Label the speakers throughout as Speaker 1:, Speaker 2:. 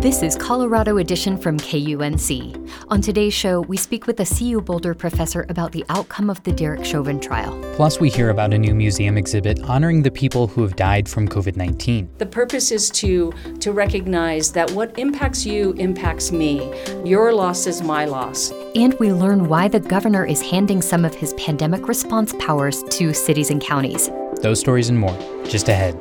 Speaker 1: This is Colorado Edition from KUNC. On today's show, we speak with a CU Boulder professor about the outcome of the Derek Chauvin trial.
Speaker 2: Plus, we hear about a new museum exhibit honoring the people who have died from COVID 19.
Speaker 3: The purpose is to, to recognize that what impacts you impacts me. Your loss is my loss.
Speaker 1: And we learn why the governor is handing some of his pandemic response powers to cities and counties.
Speaker 2: Those stories and more, just ahead.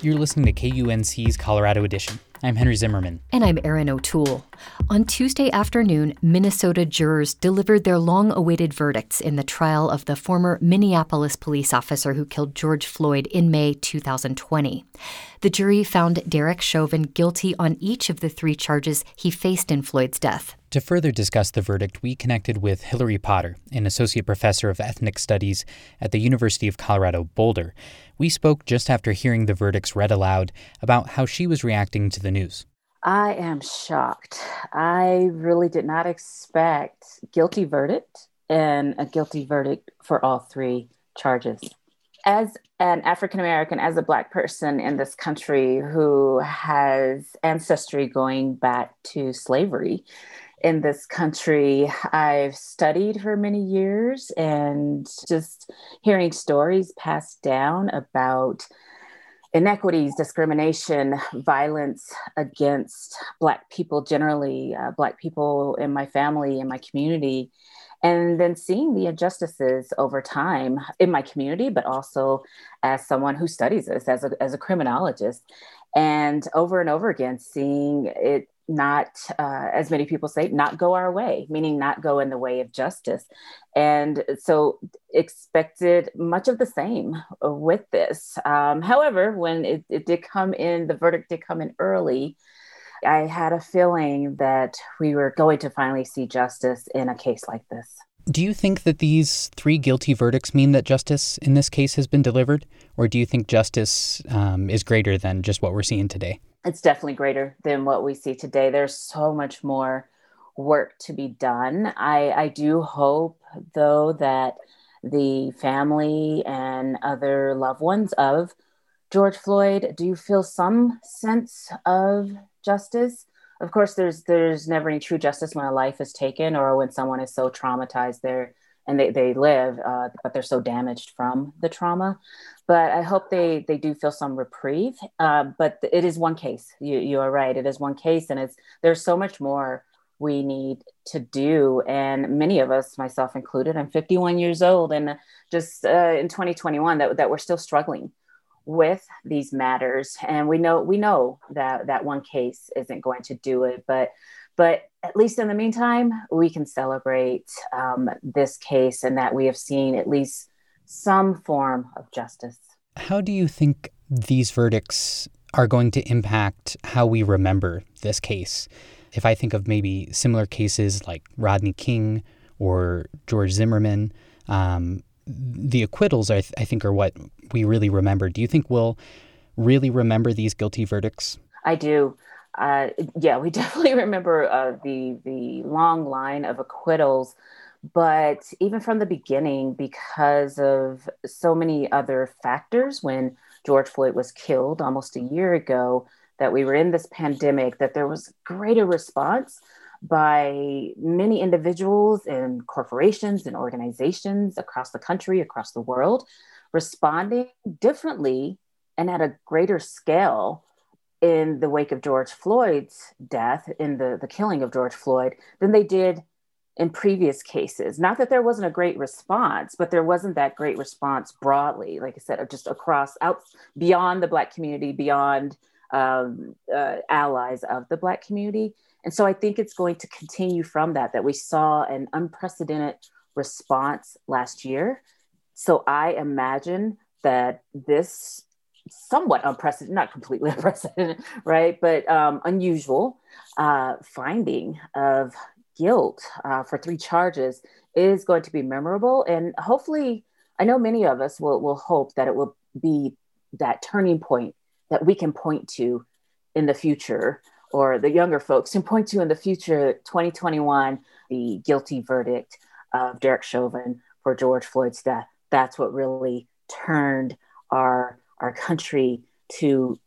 Speaker 2: You're listening to KUNC's Colorado Edition. I'm Henry Zimmerman.
Speaker 1: And I'm Erin O'Toole. On Tuesday afternoon, Minnesota jurors delivered their long awaited verdicts in the trial of the former Minneapolis police officer who killed George Floyd in May 2020. The jury found Derek Chauvin guilty on each of the three charges he faced in Floyd's death.
Speaker 2: To further discuss the verdict, we connected with Hillary Potter, an associate professor of ethnic studies at the University of Colorado Boulder. We spoke just after hearing the verdicts read aloud about how she was reacting to the news.
Speaker 4: I am shocked. I really did not expect guilty verdict and a guilty verdict for all three charges. As an African American, as a Black person in this country who has ancestry going back to slavery, in this country. I've studied for many years and just hearing stories passed down about inequities, discrimination, violence against Black people generally, uh, Black people in my family, in my community, and then seeing the injustices over time in my community, but also as someone who studies this, as a, as a criminologist. And over and over again, seeing it not, uh, as many people say, not go our way, meaning not go in the way of justice. And so expected much of the same with this. Um, however, when it, it did come in, the verdict did come in early. I had a feeling that we were going to finally see justice in a case like this.
Speaker 2: Do you think that these three guilty verdicts mean that justice in this case has been delivered? Or do you think justice um, is greater than just what we're seeing today?
Speaker 4: It's definitely greater than what we see today. There's so much more work to be done. I, I do hope, though, that the family and other loved ones of George Floyd do feel some sense of justice. Of course, there's there's never any true justice when a life is taken or when someone is so traumatized there and they, they live, uh, but they're so damaged from the trauma. But I hope they they do feel some reprieve. Uh, but it is one case. You you are right. It is one case, and it's there's so much more we need to do. And many of us, myself included, I'm 51 years old, and just uh, in 2021, that that we're still struggling with these matters. And we know we know that that one case isn't going to do it, but but at least in the meantime, we can celebrate um, this case and that we have seen at least some form of justice.
Speaker 2: How do you think these verdicts are going to impact how we remember this case? If I think of maybe similar cases like Rodney King or George Zimmerman, um, the acquittals, I, th- I think, are what we really remember. Do you think we'll really remember these guilty verdicts?
Speaker 4: I do uh, yeah, we definitely remember uh, the the long line of acquittals, but even from the beginning, because of so many other factors, when George Floyd was killed almost a year ago, that we were in this pandemic, that there was greater response by many individuals and corporations and organizations across the country, across the world, responding differently and at a greater scale in the wake of George Floyd's death, in the, the killing of George Floyd, than they did in previous cases. Not that there wasn't a great response, but there wasn't that great response broadly, like I said, just across out beyond the Black community, beyond um, uh, allies of the Black community. And so I think it's going to continue from that, that we saw an unprecedented response last year. So I imagine that this somewhat unprecedented, not completely unprecedented, right? But um, unusual uh, finding of guilt uh, for three charges is going to be memorable and hopefully I know many of us will, will hope that it will be that turning point that we can point to in the future, or the younger folks can point to in the future, 2021, the guilty verdict of Derek Chauvin for George Floyd's death. That's what really turned our, our country to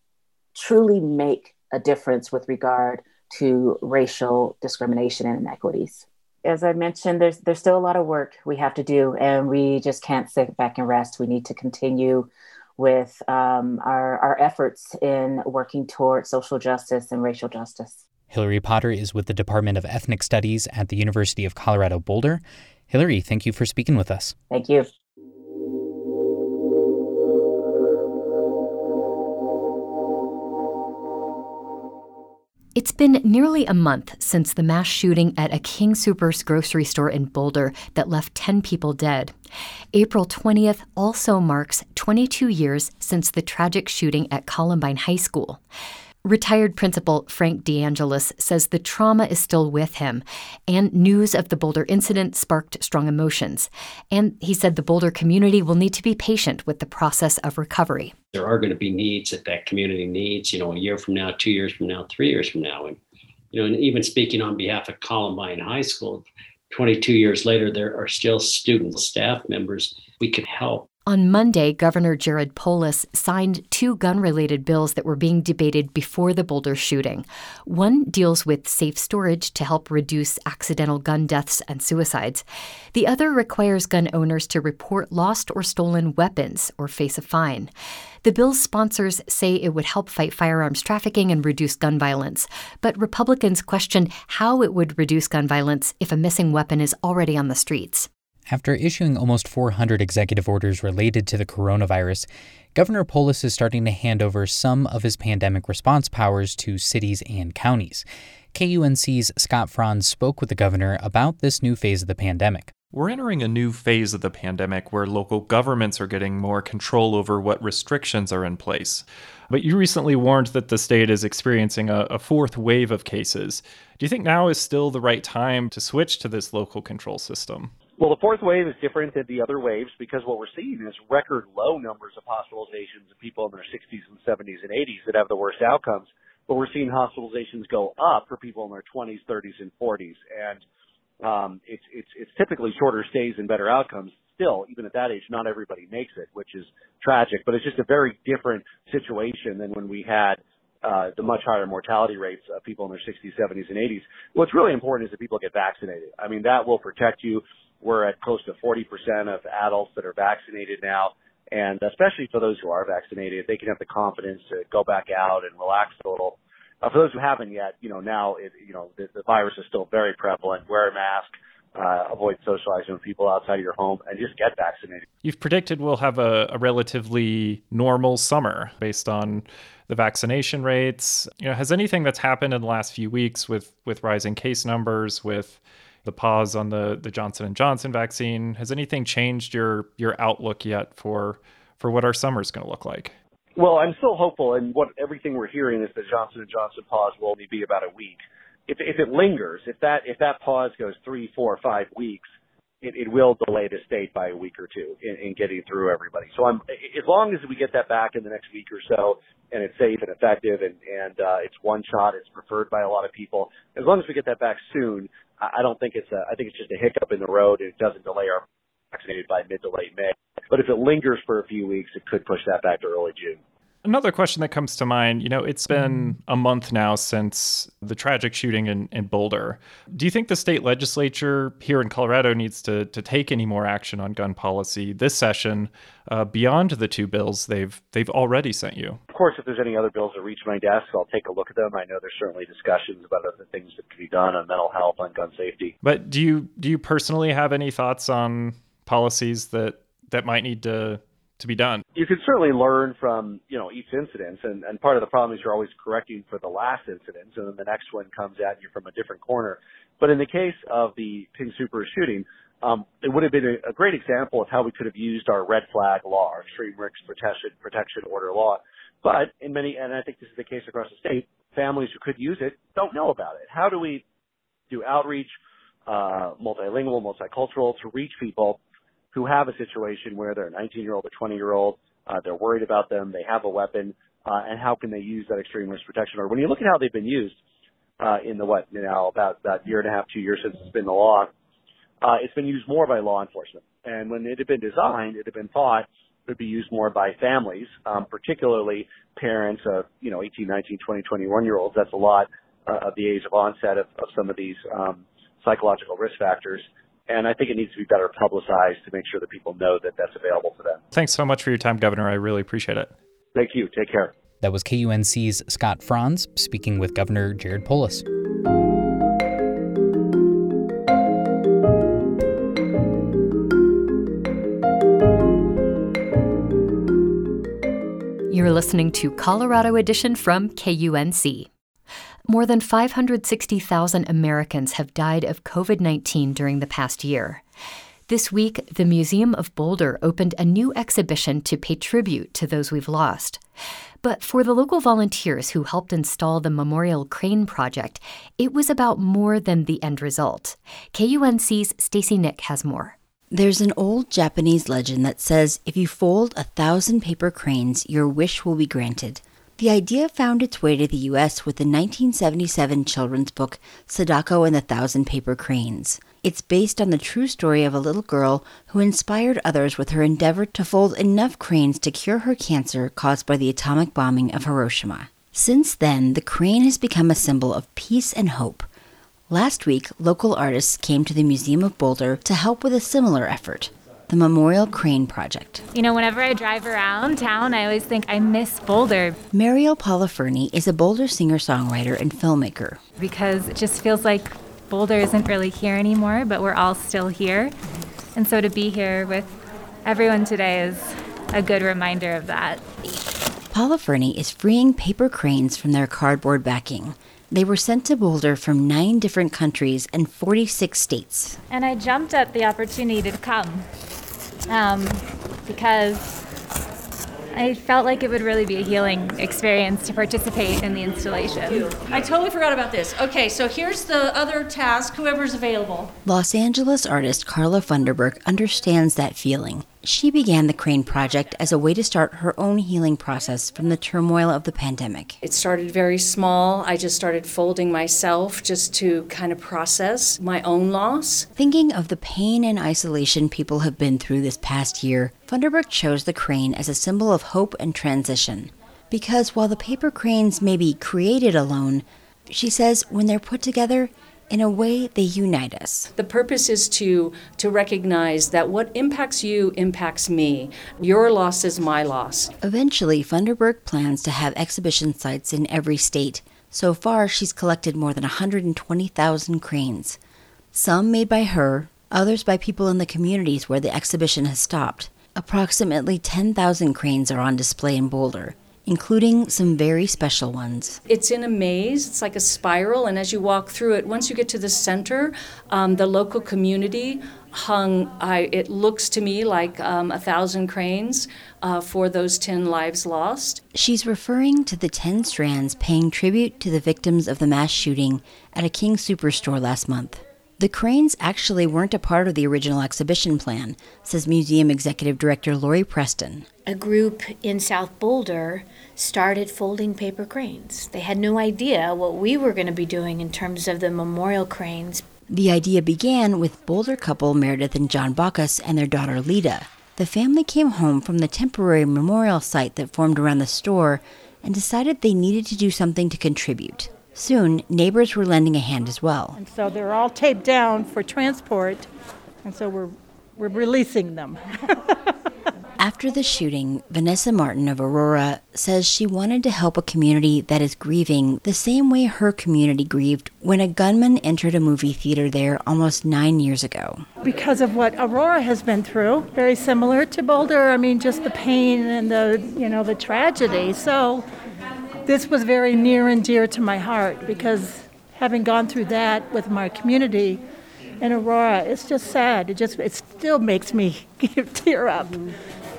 Speaker 4: truly make a difference with regard to racial discrimination and inequities. As I mentioned, there's there's still a lot of work we have to do, and we just can't sit back and rest. We need to continue with um, our, our efforts in working toward social justice and racial justice.
Speaker 2: Hillary Potter is with the Department of Ethnic Studies at the University of Colorado Boulder. Hillary, thank you for speaking with us.
Speaker 4: Thank you.
Speaker 1: It's been nearly a month since the mass shooting at a King Soopers grocery store in Boulder that left 10 people dead. April 20th also marks 22 years since the tragic shooting at Columbine High School. Retired Principal Frank DeAngelis says the trauma is still with him, and news of the Boulder incident sparked strong emotions. And he said the Boulder community will need to be patient with the process of recovery.
Speaker 5: There are going to be needs that that community needs, you know, a year from now, two years from now, three years from now. And, you know, and even speaking on behalf of Columbine High School, 22 years later, there are still students, staff members we can help
Speaker 1: on Monday, Governor Jared Polis signed two gun related bills that were being debated before the Boulder shooting. One deals with safe storage to help reduce accidental gun deaths and suicides. The other requires gun owners to report lost or stolen weapons or face a fine. The bill's sponsors say it would help fight firearms trafficking and reduce gun violence, but Republicans question how it would reduce gun violence if a missing weapon is already on the streets.
Speaker 2: After issuing almost 400 executive orders related to the coronavirus, Governor Polis is starting to hand over some of his pandemic response powers to cities and counties. KUNC's Scott Franz spoke with the governor about this new phase of the pandemic.
Speaker 6: We're entering a new phase of the pandemic where local governments are getting more control over what restrictions are in place. But you recently warned that the state is experiencing a, a, fourth wave of cases. Do you think now is still the right time to switch to this local control system?
Speaker 7: Well, the fourth wave is different than the other waves because what we're seeing is record low numbers of hospitalizations of people in their 60s and 70s and 80s that have the worst outcomes. But we're seeing hospitalizations go up for people in their 20s, 30s, and 40s. And um, it's, it's, it's typically shorter stays and better outcomes. Still, even at that age, not everybody makes it, which is tragic. But it's just a very different situation than when we had uh, the much higher mortality rates of people in their 60s, 70s, and 80s. What's really important is that people get vaccinated. I mean, that will protect you we're at close to 40% of adults that are vaccinated now. And especially for those who are vaccinated, they can have the confidence to go back out and relax a little. Uh, for those who haven't yet, you know, now, it, you know, the, the virus is still very prevalent. Wear a mask, uh, avoid socializing with people outside of your home, and just get vaccinated.
Speaker 6: You've predicted we'll have a, a, relatively normal summer based on the vaccination rates. You know, has anything that's happened in the last few weeks with with rising case numbers, with the pause on the the Johnson and Johnson vaccine. Has anything changed your your outlook yet for for what our summer is going to look like?
Speaker 7: Well, I'm still hopeful, and what everything we're hearing is that Johnson and Johnson pause will only be about a week. If if it lingers, if that if that pause goes three, four, five weeks, it, it will delay the state by a week or two in, in getting through everybody. So I'm as long as we get that back in the next week or so, and it's safe and effective, and and uh, it's one shot, it's preferred by a lot of people. As long as we get that back soon, I don't think it's a, I think it's just a hiccup in the road. and It doesn't delay our vaccinated by mid to late May. But if it lingers for a few weeks, it could push that back to early June.
Speaker 6: Another question that comes to mind, you know, it's been a month now since the tragic shooting in, in Boulder. Do you think the state legislature here in Colorado needs to, to take any more action on gun policy this session uh, beyond the two bills they've they've already sent you?
Speaker 7: Of course, if there's any other bills that reach my desk, I'll take a look at them. I know there's certainly discussions about other things that could be done on mental health, on gun safety.
Speaker 6: But do you do you personally have any thoughts on policies that that might need to to be done.
Speaker 7: You can certainly learn from, you know, each incident and, and part of the problem is you're always correcting for the last incident and then the next one comes at you from a different corner. But in the case of the King Soopers shooting, um, it would have been a, a great example of how we could have used our red flag law, our extreme risk protection, protection order law. But in many, and I think this is the case across the state, families who could use it don't know about it. How do we do outreach, uh, multilingual, multicultural to reach people who have a situation where they're a 19 year old, a 20 year old, uh, they're worried about them, they have a weapon, uh, and how can they use that extreme risk protection order? When you look at how they've been used uh, in the what now about about year and a half, two years since it's been the law, uh, it's been used more by law enforcement. And when it had been designed, it had been thought it would be used more by families, um, particularly parents of you know 18, 19, 20, 21 year olds. That's a lot uh, of the age of onset of, of some of these um, psychological risk factors. And I think it needs to be better publicized to make sure that people know that that's available to them.
Speaker 6: Thanks so much for your time, Governor. I really appreciate it.
Speaker 7: Thank you. Take care.
Speaker 2: That was KUNC's Scott Franz speaking with Governor Jared Polis.
Speaker 1: You're listening to Colorado Edition from KUNC. More than 560,000 Americans have died of COVID 19 during the past year. This week, the Museum of Boulder opened a new exhibition to pay tribute to those we've lost. But for the local volunteers who helped install the Memorial Crane Project, it was about more than the end result. KUNC's Stacy Nick has more.
Speaker 8: There's an old Japanese legend that says if you fold a thousand paper cranes, your wish will be granted. The idea found its way to the U.S. with the 1977 children's book Sadako and the Thousand Paper Cranes. It's based on the true story of a little girl who inspired others with her endeavor to fold enough cranes to cure her cancer caused by the atomic bombing of Hiroshima. Since then, the crane has become a symbol of peace and hope. Last week, local artists came to the Museum of Boulder to help with a similar effort the Memorial Crane Project.
Speaker 9: You know, whenever I drive around town, I always think I miss Boulder.
Speaker 8: Mariel Poliferni is a Boulder singer songwriter and filmmaker.
Speaker 9: Because it just feels like Boulder isn't really here anymore, but we're all still here. And so to be here with everyone today is a good reminder of that.
Speaker 8: Poliferni is freeing paper cranes from their cardboard backing. They were sent to Boulder from nine different countries and 46 states.
Speaker 9: And I jumped at the opportunity to come um, because I felt like it would really be a healing experience to participate in the installation.
Speaker 10: I totally forgot about this. Okay, so here's the other task, whoever's available.
Speaker 8: Los Angeles artist Carla Funderburk understands that feeling. She began the Crane Project as a way to start her own healing process from the turmoil of the pandemic.
Speaker 3: It started very small. I just started folding myself just to kind of process my own loss.
Speaker 8: Thinking of the pain and isolation people have been through this past year, Funderburk chose the crane as a symbol of hope and transition. Because while the paper cranes may be created alone, she says when they're put together, in a way they unite us.
Speaker 3: The purpose is to to recognize that what impacts you impacts me. Your loss is my loss.
Speaker 8: Eventually, Funderburk plans to have exhibition sites in every state. So far, she's collected more than 120,000 cranes. Some made by her, others by people in the communities where the exhibition has stopped. Approximately 10,000 cranes are on display in Boulder including some very special ones.
Speaker 3: It's in a maze, it's like a spiral, and as you walk through it, once you get to the center, um, the local community hung, I, it looks to me like um, a thousand cranes uh, for those 10 lives lost.
Speaker 8: She's referring to the 10 strands paying tribute to the victims of the mass shooting at a King Soopers store last month. The cranes actually weren't a part of the original exhibition plan, says Museum Executive Director Lori Preston.
Speaker 11: A group in South Boulder started folding paper cranes. They had no idea what we were going to be doing in terms of the memorial cranes.
Speaker 8: The idea began with Boulder couple Meredith and John Bacchus and their daughter Lita. The family came home from the temporary memorial site that formed around the store and decided they needed to do something to contribute. Soon, neighbors were lending a hand as well.
Speaker 12: And so they're all taped down for transport, and so we're, we're releasing them.
Speaker 8: After the shooting, Vanessa Martin of Aurora says she wanted to help a community that is grieving the same way her community grieved when a gunman entered a movie theater there almost nine years ago.
Speaker 12: Because of what Aurora has been through, very similar to Boulder. I mean, just the pain and the you know the tragedy. So this was very near and dear to my heart because having gone through that with my community in Aurora, it's just sad. It just it still makes me tear up,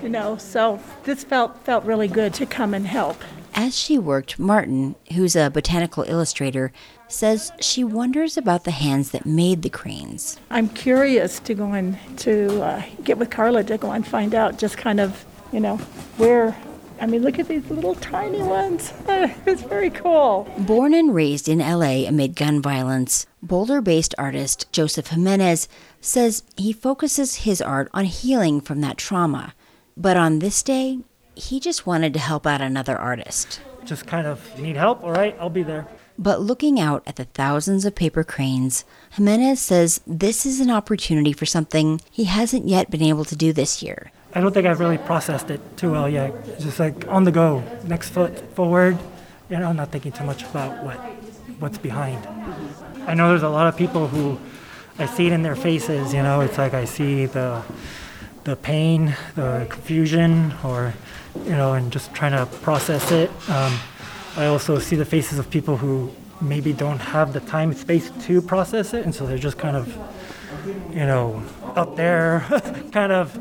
Speaker 12: you know. So this felt felt really good to come and help.
Speaker 8: As she worked, Martin, who's a botanical illustrator, says she wonders about the hands that made the cranes.
Speaker 12: I'm curious to go and to uh, get with Carla to go and find out just kind of, you know, where. I mean, look at these little tiny ones. it's very cool.
Speaker 8: Born and raised in LA amid gun violence, Boulder based artist Joseph Jimenez says he focuses his art on healing from that trauma. But on this day, he just wanted to help out another artist.
Speaker 13: Just kind of need help? All right, I'll be there.
Speaker 8: But looking out at the thousands of paper cranes, Jimenez says this is an opportunity for something he hasn't yet been able to do this year.
Speaker 13: I don't think I've really processed it too well yet. It's just like on the go, next foot forward. You know, not thinking too much about what what's behind. I know there's a lot of people who I see it in their faces. You know, it's like I see the the pain, the confusion, or you know, and just trying to process it. Um, I also see the faces of people who maybe don't have the time space to process it, and so they're just kind of, you know, out there, kind of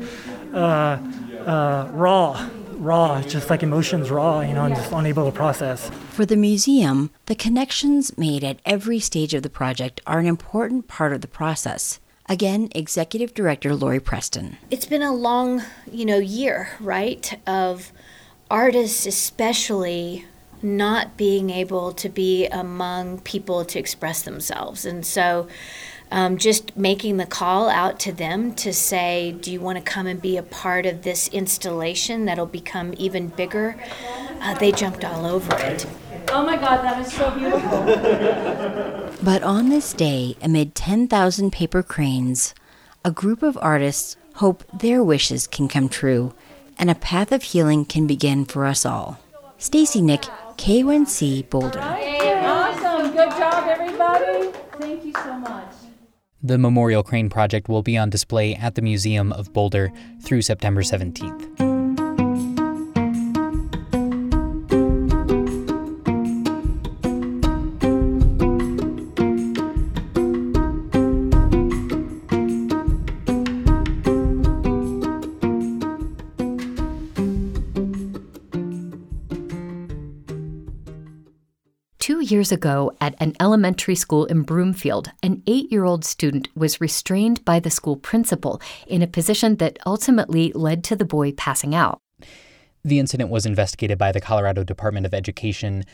Speaker 13: uh, uh, raw, raw, just like emotions raw, you know, and just unable to process.
Speaker 8: For the museum, the connections made at every stage of the project are an important part of the process. Again, Executive Director Lori Preston.
Speaker 11: It's been a long, you know, year, right? Of artists, especially not being able to be among people to express themselves. And so um, just making the call out to them to say, Do you want to come and be a part of this installation that'll become even bigger? Uh, they jumped all over it.
Speaker 10: Oh my God, that is so beautiful.
Speaker 8: but on this day, amid 10,000 paper cranes, a group of artists hope their wishes can come true and a path of healing can begin for us all. Stacy Nick, KUNC Boulder.
Speaker 10: Awesome. Good job, everybody. Thank you so much.
Speaker 2: The Memorial Crane Project will be on display at the Museum of Boulder through September 17th.
Speaker 1: Years ago at an elementary school in Broomfield, an eight year old student was restrained by the school principal in a position that ultimately led to the boy passing out.
Speaker 2: The incident was investigated by the Colorado Department of Education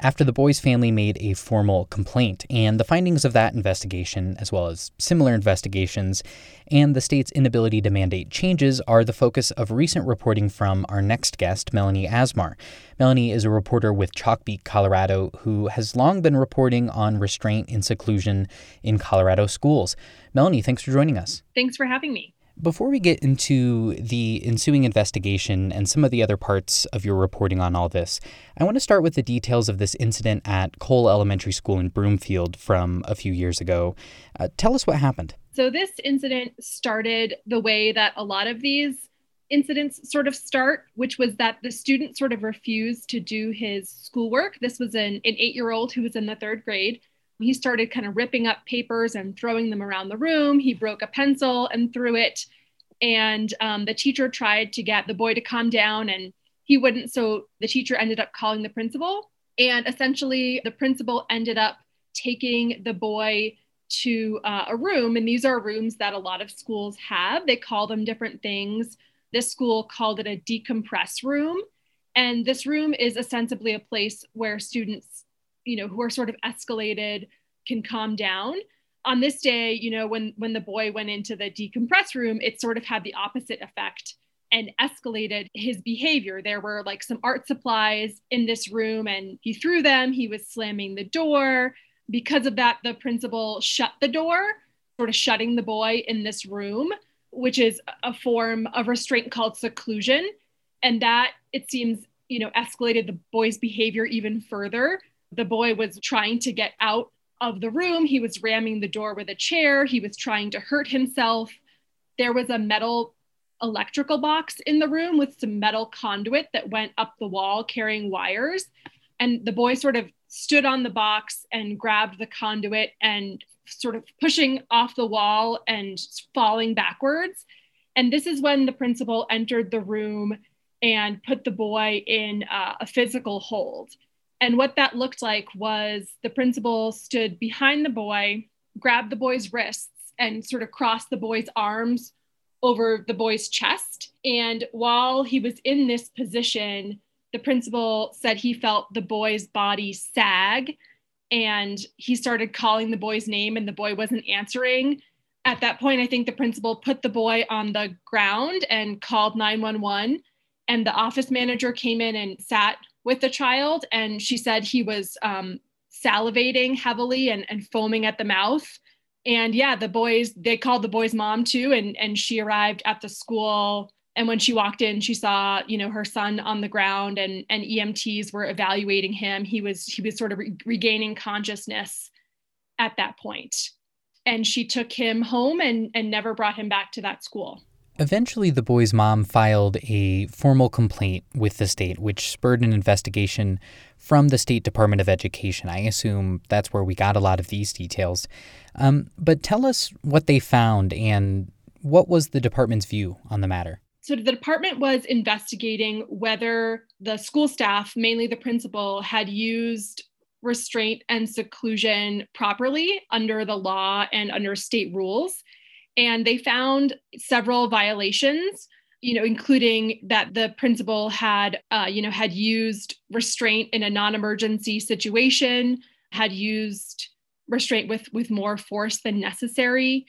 Speaker 2: after the boy's family made a formal complaint, and the findings of that investigation, as well as similar investigations, and the state's inability to mandate changes are the focus of recent reporting from our next guest, Melanie Asmar. Melanie is a reporter with Chalkbeat, Colorado, who has long been reporting on restraint and seclusion in Colorado schools. Melanie, thanks for joining us.
Speaker 14: Thanks for having me.
Speaker 2: Before we get into the ensuing investigation and some of the other parts of your reporting on all this, I want to start with the details of this incident at Kohl Elementary School in Broomfield from a few years ago. Uh, tell us what happened.
Speaker 14: So, this incident started the way that a lot of these incidents sort of start, which was that the student sort of refused to do his schoolwork. This was an, an eight year old who was in the third grade he started kind of ripping up papers and throwing them around the room. He broke a pencil and threw it. And um, the teacher tried to get the boy to calm down and he wouldn't. So the teacher ended up calling the principal. And essentially, the principal ended up taking the boy to uh, a room. And these are rooms that a lot of schools have. They call them different things. This school called it a decompress room. And this room is ostensibly a place where students you know who are sort of escalated can calm down. On this day you know when when the boy went into the decompress room it sort of had the opposite effect and escalated his behavior. There were like some art supplies in this room and he threw them. He was slamming the door. Because of that the principal shut the door sort of shutting the boy in this room which is a form of restraint called seclusion. And that it seems you know escalated the boy's behavior even further the boy was trying to get out of the room. He was ramming the door with a chair. He was trying to hurt himself. There was a metal electrical box in the room with some metal conduit that went up the wall carrying wires. And the boy sort of stood on the box and grabbed the conduit and sort of pushing off the wall and falling backwards. And this is when the principal entered the room and put the boy in uh, a physical hold. And what that looked like was the principal stood behind the boy, grabbed the boy's wrists, and sort of crossed the boy's arms over the boy's chest. And while he was in this position, the principal said he felt the boy's body sag and he started calling the boy's name and the boy wasn't answering. At that point, I think the principal put the boy on the ground and called 911. And the office manager came in and sat with the child, and she said he was um, salivating heavily and, and foaming at the mouth. And yeah, the boys, they called the boy's mom too, and, and she arrived at the school. And when she walked in she saw you know her son on the ground and and EMTs were evaluating him. He was he was sort of re- regaining consciousness at that point. And she took him home and and never brought him back to that school
Speaker 2: Eventually, the boy's mom filed a formal complaint with the state, which spurred an investigation from the State Department of Education. I assume that's where we got a lot of these details. Um, but tell us what they found and what was the department's view on the matter?
Speaker 14: So the department was investigating whether the school staff, mainly the principal, had used restraint and seclusion properly under the law and under state rules. And they found several violations, you know, including that the principal had, uh, you know, had used restraint in a non-emergency situation, had used restraint with with more force than necessary.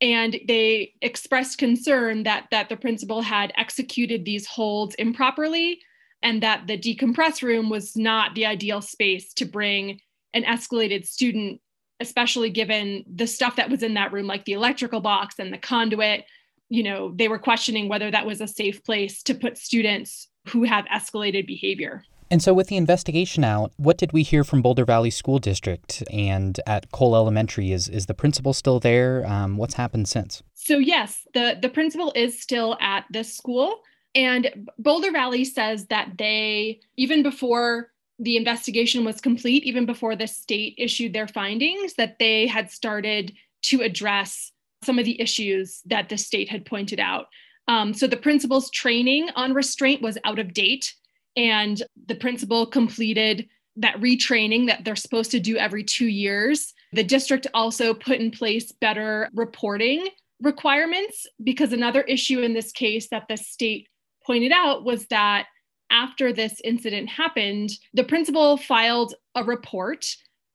Speaker 14: And they expressed concern that that the principal had executed these holds improperly and that the decompress room was not the ideal space to bring an escalated student especially given the stuff that was in that room like the electrical box and the conduit you know they were questioning whether that was a safe place to put students who have escalated behavior
Speaker 2: and so, with the investigation out, what did we hear from Boulder Valley School District and at Kohl Elementary? Is is the principal still there? Um, what's happened since?
Speaker 14: So yes, the the principal is still at this school, and Boulder Valley says that they even before the investigation was complete, even before the state issued their findings, that they had started to address some of the issues that the state had pointed out. Um, so the principal's training on restraint was out of date and the principal completed that retraining that they're supposed to do every two years. The district also put in place better reporting requirements because another issue in this case that the state pointed out was that after this incident happened, the principal filed a report,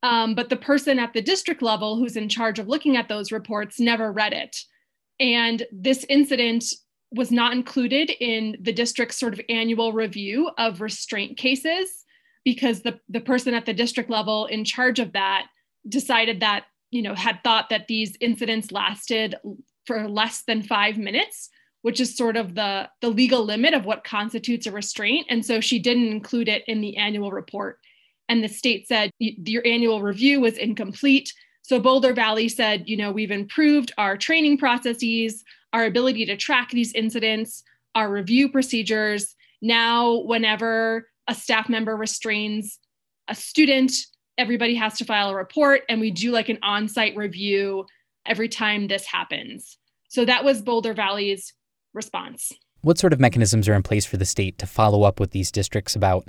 Speaker 14: um, but the person at the district level who's in charge of looking at those reports never read it. And this incident was not included in the district's sort of annual review of restraint cases because the, the person at the district level in charge of that decided that, you know, had thought that these incidents lasted for less than five minutes, which is sort of the, the legal limit of what constitutes a restraint. And so she didn't include it in the annual report. And the state said your annual review was incomplete. So Boulder Valley said, you know, we've improved our training processes, our ability to track these incidents, our review procedures. Now, whenever a staff member restrains a student, everybody has to file a report, and we do like an on site review every time this happens. So that was Boulder Valley's response.
Speaker 2: What sort of mechanisms are in place for the state to follow up with these districts about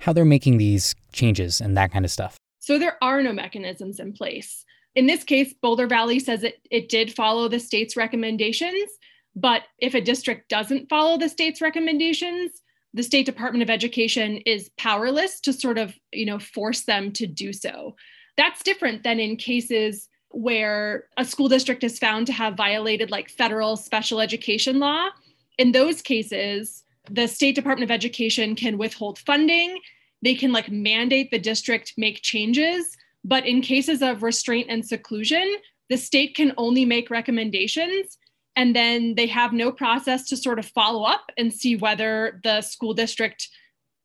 Speaker 2: how they're making these changes and that kind of stuff?
Speaker 14: So there are no mechanisms in place. In this case, Boulder Valley says it, it did follow the state's recommendations, but if a district doesn't follow the state's recommendations, the State Department of Education is powerless to sort of, you know, force them to do so. That's different than in cases where a school district is found to have violated like federal special education law. In those cases, the State Department of Education can withhold funding. They can like mandate the district make changes but in cases of restraint and seclusion, the state can only make recommendations and then they have no process to sort of follow up and see whether the school district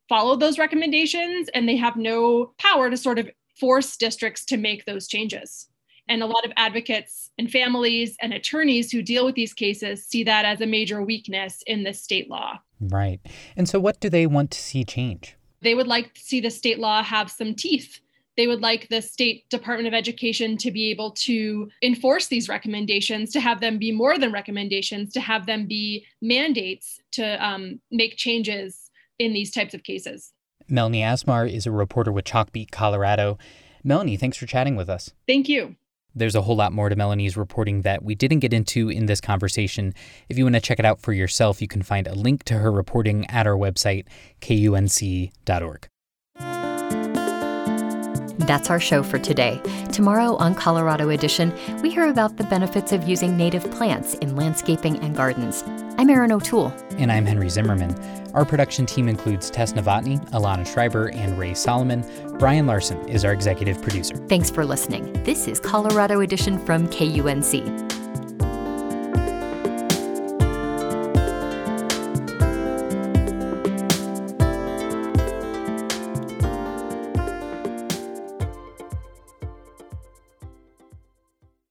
Speaker 14: followed those recommendations and they have no power to sort of force districts to make those changes. And a lot of advocates and families and attorneys who deal with these cases see that as a major weakness in the state law.
Speaker 2: Right. And so, what do they want to see change?
Speaker 14: They would like to see the state law have some teeth they would like the state department of education to be able to enforce these recommendations to have them be more than recommendations to have them be mandates to um, make changes in these types of cases
Speaker 2: melanie asmar is a reporter with chalkbeat colorado melanie thanks for chatting with us
Speaker 14: thank you
Speaker 2: there's a whole lot more to Melanie's reporting that we didn't get into in this conversation. If you want to check it out for yourself, you can find a link to her reporting at our website, kunc.org.
Speaker 1: That's our show for today. Tomorrow on Colorado Edition, we hear about the benefits of using native plants in landscaping and gardens. I'm Erin O'Toole.
Speaker 2: And I'm Henry Zimmerman. Our production team includes Tess Novotny, Alana Schreiber, and Ray Solomon. Brian Larson is our executive producer.
Speaker 1: Thanks for listening. This is Colorado Edition from KUNC.